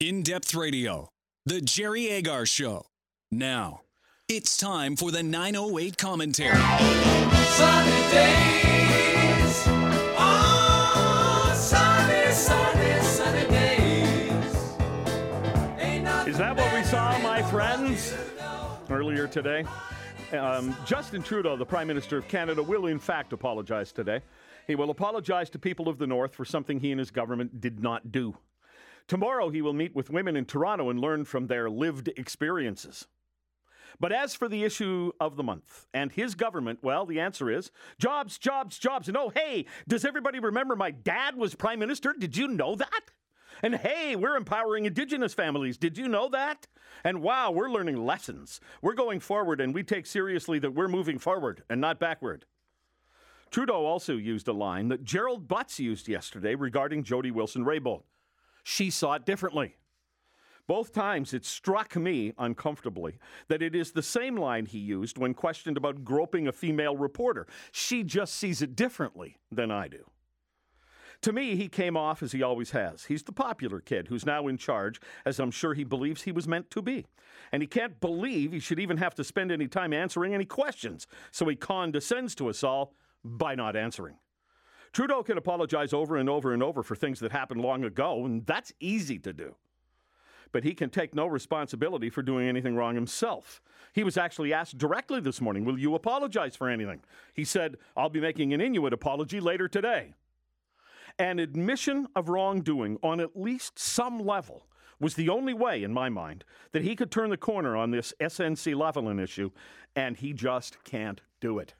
In Depth Radio, The Jerry Agar Show. Now, it's time for the 908 commentary. Sunny days. Oh, sunny, sunny, sunny days. Ain't Is that what we saw, my friends, what you know. earlier today? Um, Justin Trudeau, the Prime Minister of Canada, will in fact apologize today. He will apologize to people of the North for something he and his government did not do. Tomorrow, he will meet with women in Toronto and learn from their lived experiences. But as for the issue of the month and his government, well, the answer is jobs, jobs, jobs. And oh, hey, does everybody remember my dad was prime minister? Did you know that? And hey, we're empowering indigenous families. Did you know that? And wow, we're learning lessons. We're going forward and we take seriously that we're moving forward and not backward. Trudeau also used a line that Gerald Butts used yesterday regarding Jody Wilson Raybould. She saw it differently. Both times it struck me uncomfortably that it is the same line he used when questioned about groping a female reporter. She just sees it differently than I do. To me, he came off as he always has. He's the popular kid who's now in charge, as I'm sure he believes he was meant to be. And he can't believe he should even have to spend any time answering any questions, so he condescends to us all by not answering. Trudeau can apologize over and over and over for things that happened long ago, and that's easy to do but he can take no responsibility for doing anything wrong himself. He was actually asked directly this morning, Will you apologize for anything? He said, I'll be making an Inuit apology later today. An admission of wrongdoing on at least some level was the only way, in my mind, that he could turn the corner on this SNC Lavalin issue, and he just can't do it.